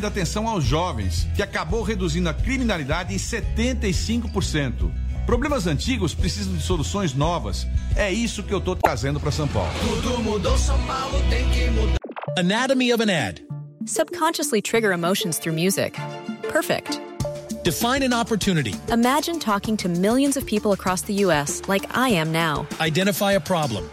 de atenção aos jovens, que acabou reduzindo a criminalidade em 75%. Problemas antigos precisam de soluções novas. É isso que eu tô trazendo para São Paulo. Tudo mudou, São Paulo tem que mudar. Anatomy of an ad. Subconsciously trigger emotions through music. Perfect. Define an opportunity. Imagine talking to millions of people across the U.S. like I am now. Identify a problem.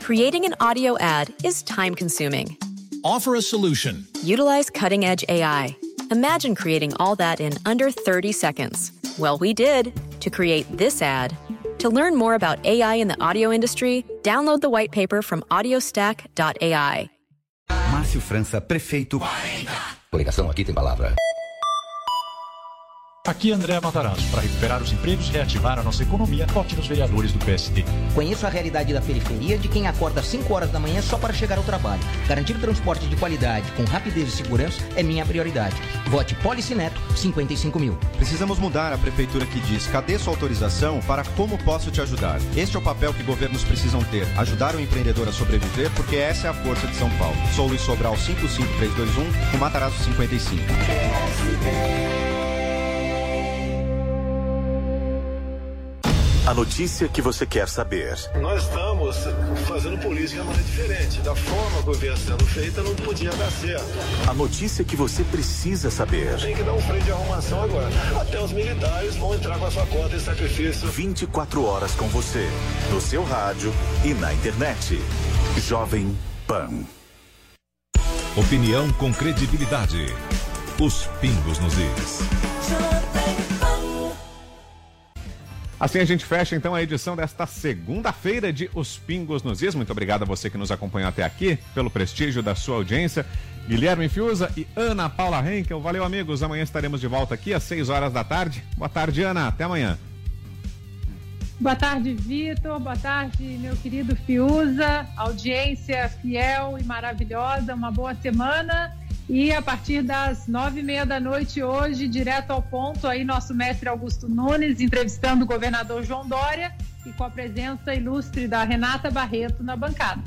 Creating an audio ad is time consuming. Offer a solution. Utilize cutting edge AI. Imagine creating all that in under 30 seconds. Well, we did to create this ad. To learn more about AI in the audio industry, download the white paper from audiostack.ai. Márcio França, prefeito. 40. Coligação aqui tem palavra. Aqui André Matarazzo. Para recuperar os empregos e reativar a nossa economia, vote nos vereadores do PSD. Conheço a realidade da periferia de quem acorda às 5 horas da manhã só para chegar ao trabalho. Garantir transporte de qualidade, com rapidez e segurança, é minha prioridade. Vote Neto 55 mil. Precisamos mudar a prefeitura que diz: cadê sua autorização para como posso te ajudar? Este é o papel que governos precisam ter: ajudar o empreendedor a sobreviver, porque essa é a força de São Paulo. Sou Luiz Sobral 55321, o Matarazzo 55. A notícia que você quer saber. Nós estamos fazendo política de maneira diferente. Da forma que vinha sendo feita, não podia dar certo. A notícia que você precisa saber. Tem que dar um freio de arrumação agora. Até os militares vão entrar com a sua conta de sacrifício. 24 horas com você. No seu rádio e na internet. Jovem Pan. Opinião com credibilidade. Os pingos nos is. Assim a gente fecha então a edição desta segunda-feira de Os Pingos nos Is. Muito obrigado a você que nos acompanhou até aqui, pelo prestígio da sua audiência. Guilherme Fiuza e Ana Paula Henkel. Valeu, amigos. Amanhã estaremos de volta aqui às 6 horas da tarde. Boa tarde, Ana. Até amanhã. Boa tarde, Vitor. Boa tarde, meu querido Fiuza. Audiência fiel e maravilhosa. Uma boa semana. E a partir das nove e meia da noite hoje, direto ao ponto, aí nosso mestre Augusto Nunes entrevistando o governador João Dória e com a presença ilustre da Renata Barreto na bancada.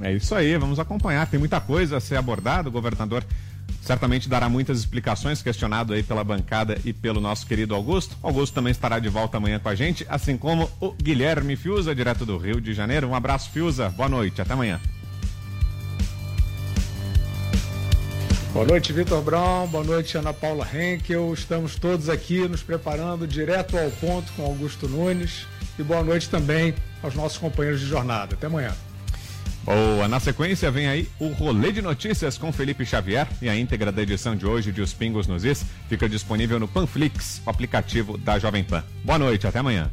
É isso aí, vamos acompanhar. Tem muita coisa a ser abordada. O governador certamente dará muitas explicações, questionado aí pela bancada e pelo nosso querido Augusto. Augusto também estará de volta amanhã com a gente, assim como o Guilherme Fiuza, direto do Rio de Janeiro. Um abraço, Fiuza. Boa noite. Até amanhã. Boa noite, Vitor Brown. Boa noite, Ana Paula Henkel. Estamos todos aqui nos preparando direto ao ponto com Augusto Nunes. E boa noite também aos nossos companheiros de jornada. Até amanhã. Boa, na sequência vem aí o Rolê de Notícias com Felipe Xavier e a íntegra da edição de hoje de Os Pingos nos Is fica disponível no Panflix, o aplicativo da Jovem Pan. Boa noite, até amanhã.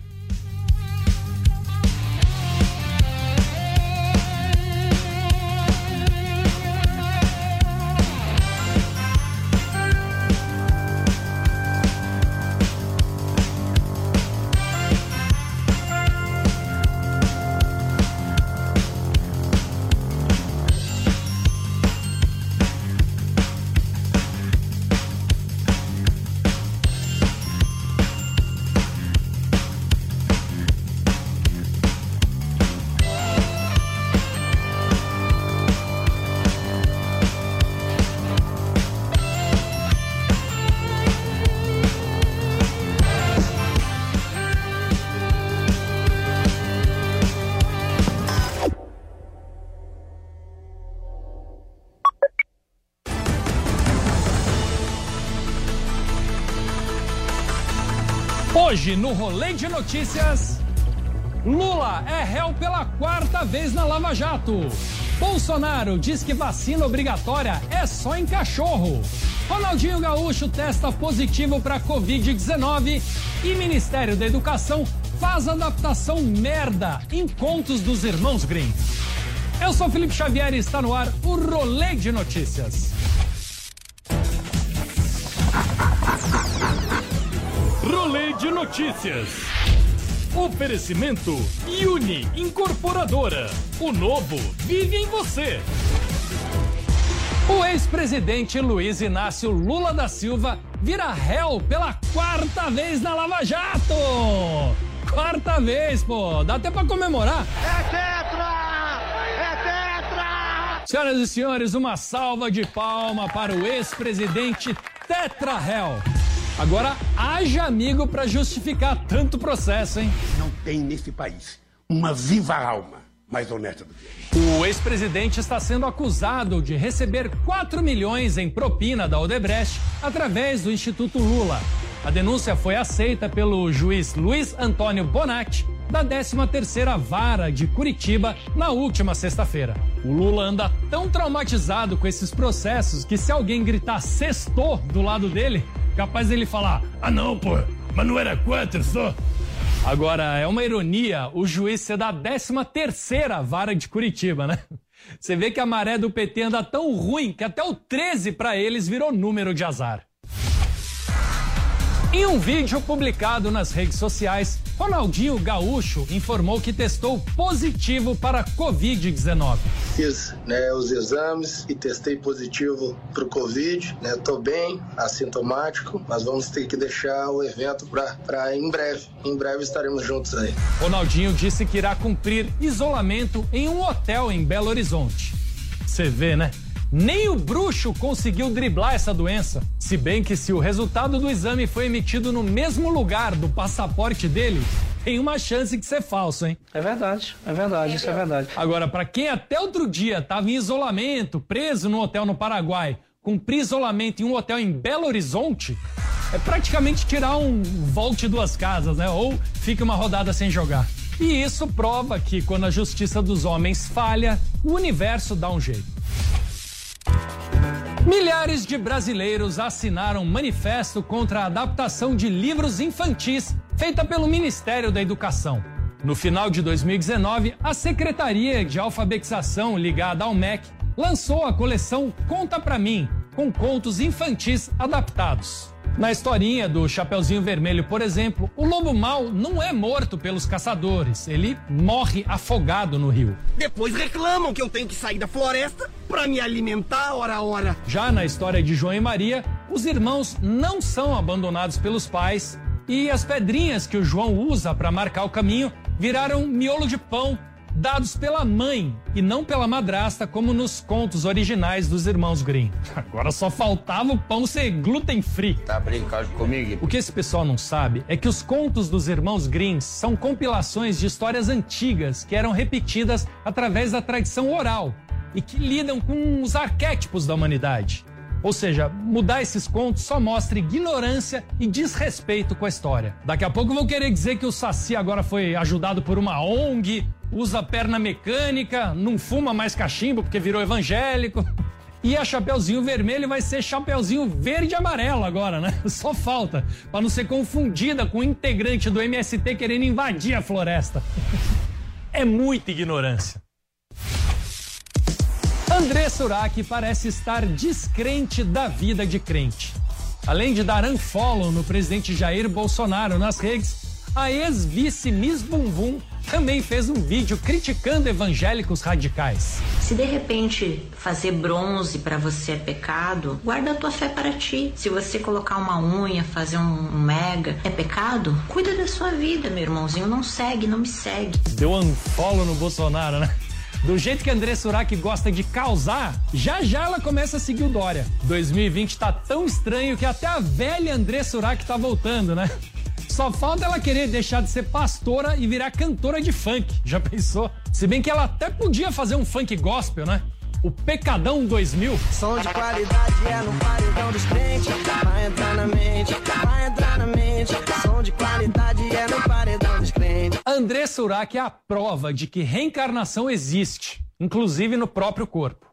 Hoje, no Rolê de Notícias, Lula é réu pela quarta vez na Lava Jato. Bolsonaro diz que vacina obrigatória é só em cachorro. Ronaldinho Gaúcho testa positivo para Covid-19 e Ministério da Educação faz adaptação merda em contos dos irmãos Grimm. Eu sou Felipe Xavier e está no ar o Rolê de Notícias. Notícias. Oferecimento Uni Incorporadora. O novo vive em você. O ex-presidente Luiz Inácio Lula da Silva vira réu pela quarta vez na Lava Jato. Quarta vez, pô. Dá até pra comemorar. É tetra! É tetra! Senhoras e senhores, uma salva de palma para o ex-presidente Tetra Réu. Agora, haja amigo para justificar tanto processo, hein? Não tem nesse país uma viva alma mais honesta do que ele. O ex-presidente está sendo acusado de receber 4 milhões em propina da Odebrecht através do Instituto Lula. A denúncia foi aceita pelo juiz Luiz Antônio Bonatti, da 13ª Vara de Curitiba, na última sexta-feira. O Lula anda tão traumatizado com esses processos que se alguém gritar sextou do lado dele, capaz dele falar: "Ah não, pô, mas não era quatro só?" Agora, é uma ironia o juiz ser da 13 terceira vara de Curitiba, né? Você vê que a maré do PT anda tão ruim que até o 13 para eles virou número de azar. Em um vídeo publicado nas redes sociais, Ronaldinho Gaúcho informou que testou positivo para Covid-19. Fiz né, os exames e testei positivo para o Covid. Né, tô bem, assintomático, mas vamos ter que deixar o evento para em breve. Em breve estaremos juntos aí. Ronaldinho disse que irá cumprir isolamento em um hotel em Belo Horizonte. Você vê, né? Nem o bruxo conseguiu driblar essa doença. Se bem que se o resultado do exame foi emitido no mesmo lugar do passaporte dele, tem uma chance de ser falso, hein? É verdade, é verdade, isso é verdade. Agora, para quem até outro dia estava em isolamento, preso no hotel no Paraguai, cumprir isolamento em um hotel em Belo Horizonte, é praticamente tirar um volte duas casas, né? Ou fica uma rodada sem jogar. E isso prova que quando a justiça dos homens falha, o universo dá um jeito. Milhares de brasileiros assinaram manifesto contra a adaptação de livros infantis feita pelo Ministério da Educação. No final de 2019, a Secretaria de Alfabetização ligada ao MEC lançou a coleção Conta Pra Mim, com contos infantis adaptados. Na historinha do Chapeuzinho Vermelho, por exemplo, o lobo mau não é morto pelos caçadores, ele morre afogado no rio. Depois reclamam que eu tenho que sair da floresta para me alimentar hora a hora. Já na história de João e Maria, os irmãos não são abandonados pelos pais e as pedrinhas que o João usa para marcar o caminho viraram miolo de pão dados pela mãe e não pela madrasta, como nos contos originais dos irmãos Grimm. Agora só faltava o pão ser gluten free. Tá brincando comigo? O que esse pessoal não sabe é que os contos dos irmãos Grimm são compilações de histórias antigas que eram repetidas através da tradição oral e que lidam com os arquétipos da humanidade. Ou seja, mudar esses contos só mostra ignorância e desrespeito com a história. Daqui a pouco vão querer dizer que o Saci agora foi ajudado por uma ONG, usa perna mecânica, não fuma mais cachimbo porque virou evangélico. E a Chapeuzinho Vermelho vai ser Chapeuzinho Verde e Amarelo agora, né? Só falta, para não ser confundida com o integrante do MST querendo invadir a floresta. É muita ignorância. André Surak parece estar descrente da vida de crente. Além de dar unfollow no presidente Jair Bolsonaro nas redes, a ex-vice Miss Bumbum também fez um vídeo criticando evangélicos radicais. Se de repente fazer bronze para você é pecado, guarda a tua fé para ti. Se você colocar uma unha, fazer um mega é pecado, cuida da sua vida, meu irmãozinho. Não segue, não me segue. Deu unfollow no Bolsonaro, né? Do jeito que André Surak gosta de causar, já já ela começa a seguir o Dória. 2020 tá tão estranho que até a velha André Surak tá voltando, né? Só falta ela querer deixar de ser pastora e virar cantora de funk. Já pensou? Se bem que ela até podia fazer um funk gospel, né? O Pecadão 2000. Som de qualidade é no paredão dos crentes. Vai entrar na mente, vai entrar na mente. Som de qualidade é no paredão dos crentes. André Surak é a prova de que reencarnação existe, inclusive no próprio corpo.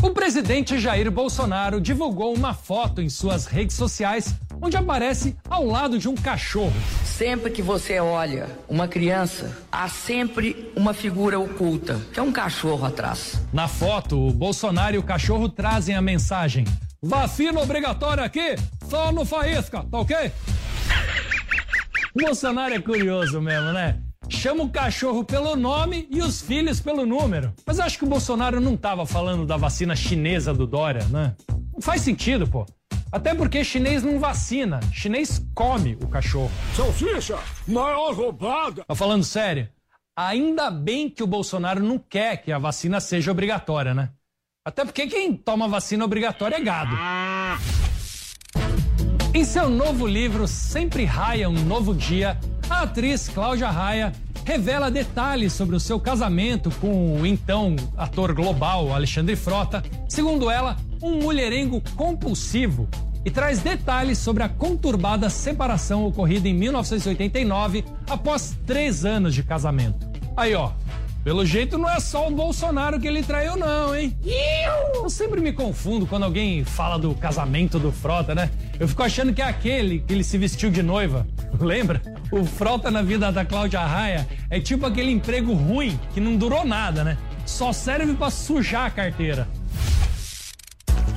O presidente Jair Bolsonaro divulgou uma foto em suas redes sociais onde aparece ao lado de um cachorro. Sempre que você olha uma criança, há sempre uma figura oculta, que é um cachorro atrás. Na foto, o Bolsonaro e o cachorro trazem a mensagem: vacina obrigatória aqui, só no faísca, tá ok? O Bolsonaro é curioso mesmo, né? Chama o cachorro pelo nome e os filhos pelo número. Mas acho que o Bolsonaro não estava falando da vacina chinesa do Dória, né? Não faz sentido, pô. Até porque chinês não vacina, chinês come o cachorro. Salsicha, maior roubada. Tá falando sério? Ainda bem que o Bolsonaro não quer que a vacina seja obrigatória, né? Até porque quem toma vacina obrigatória é gado. Em seu novo livro Sempre Raia um Novo Dia, a atriz Cláudia Raia revela detalhes sobre o seu casamento com o então ator global Alexandre Frota, segundo ela, um mulherengo compulsivo, e traz detalhes sobre a conturbada separação ocorrida em 1989 após três anos de casamento. Aí, ó, pelo jeito não é só o Bolsonaro que ele traiu, não, hein? Eu sempre me confundo quando alguém fala do casamento do Frota, né? Eu fico achando que é aquele que ele se vestiu de noiva. Lembra? O Frota na vida da Cláudia Raia é tipo aquele emprego ruim que não durou nada, né? Só serve para sujar a carteira.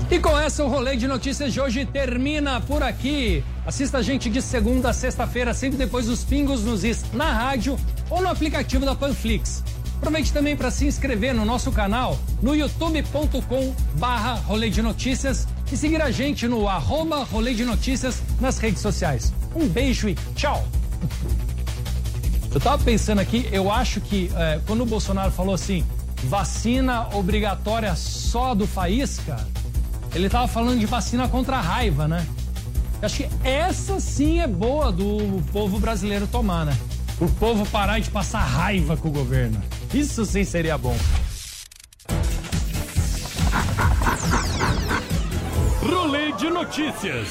E com essa, o rolê de notícias de hoje termina por aqui. Assista a gente de segunda a sexta-feira, sempre depois dos pingos nos is, na rádio ou no aplicativo da Panflix. Aproveite também para se inscrever no nosso canal no youtube.com barra rolê de notícias e seguir a gente no arroba rolê de notícias nas redes sociais. Um beijo e tchau! Eu tava pensando aqui, eu acho que é, quando o Bolsonaro falou assim, vacina obrigatória só do Faísca, ele tava falando de vacina contra a raiva, né? Eu acho que essa sim é boa do povo brasileiro tomar, né? O povo parar de passar raiva com o governo. Isso sim seria bom. Rolê de notícias.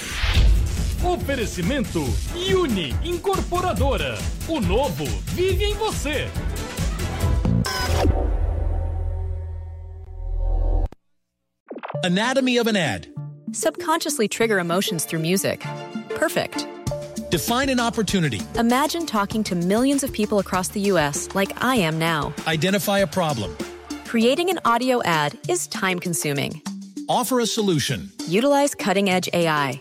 Oferecimento Uni Incorporadora. O novo vive em você. Anatomy of an ad. Subconsciously trigger emotions through music. Perfect. Define an opportunity. Imagine talking to millions of people across the U.S. like I am now. Identify a problem. Creating an audio ad is time consuming. Offer a solution. Utilize cutting edge AI.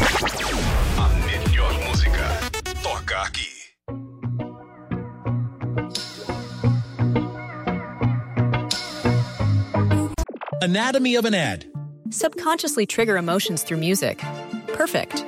A melhor música toca aqui. Anatomy of an ad. Subconsciously trigger emotions through music. Perfect.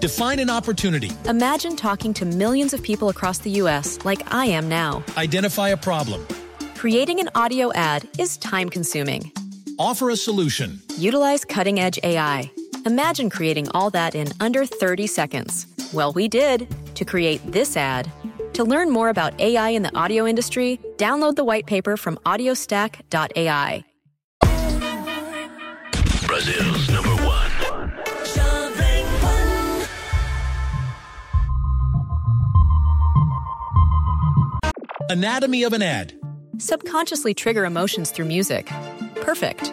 Define an opportunity. Imagine talking to millions of people across the U.S. like I am now. Identify a problem. Creating an audio ad is time consuming. Offer a solution. Utilize cutting edge AI. Imagine creating all that in under 30 seconds. Well, we did to create this ad. To learn more about AI in the audio industry, download the white paper from audiostack.ai. Brazil's number one. Anatomy of an ad. Subconsciously trigger emotions through music. Perfect.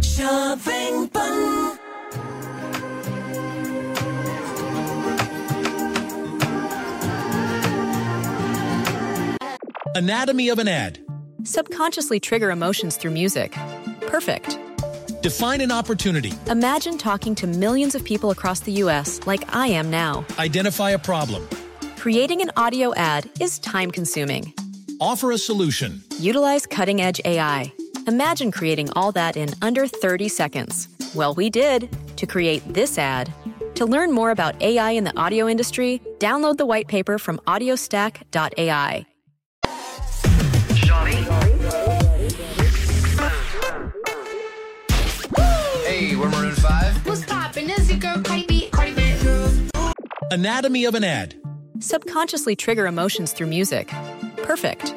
Jovem Pan. Anatomy of an ad. Subconsciously trigger emotions through music. Perfect. Define an opportunity. Imagine talking to millions of people across the U.S. like I am now. Identify a problem. Creating an audio ad is time consuming. Offer a solution. Utilize cutting edge AI. Imagine creating all that in under 30 seconds. Well, we did to create this ad. To learn more about AI in the audio industry, download the white paper from audiostack.ai. Hey, we're Maroon 5. What's poppin'? Is your girl Cardi B. Cardi B. Anatomy of an ad. Subconsciously trigger emotions through music. Perfect.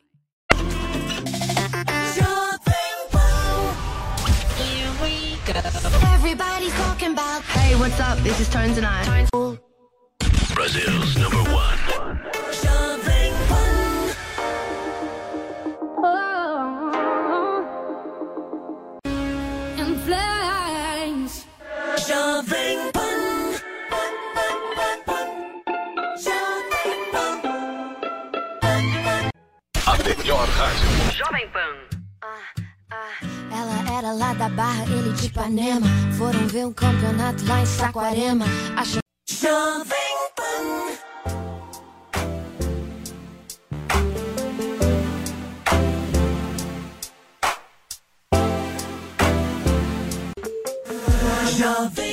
Everybody's talking about. Hey, what's up? This is Tones and I. Brazil's number one. In flames. Jovem Pan. A melhor rádio. Jovem Pan. lá da barra, ele de Ipanema. Foram ver um campeonato lá em Saquarema. acho Jovem Pan. Jovem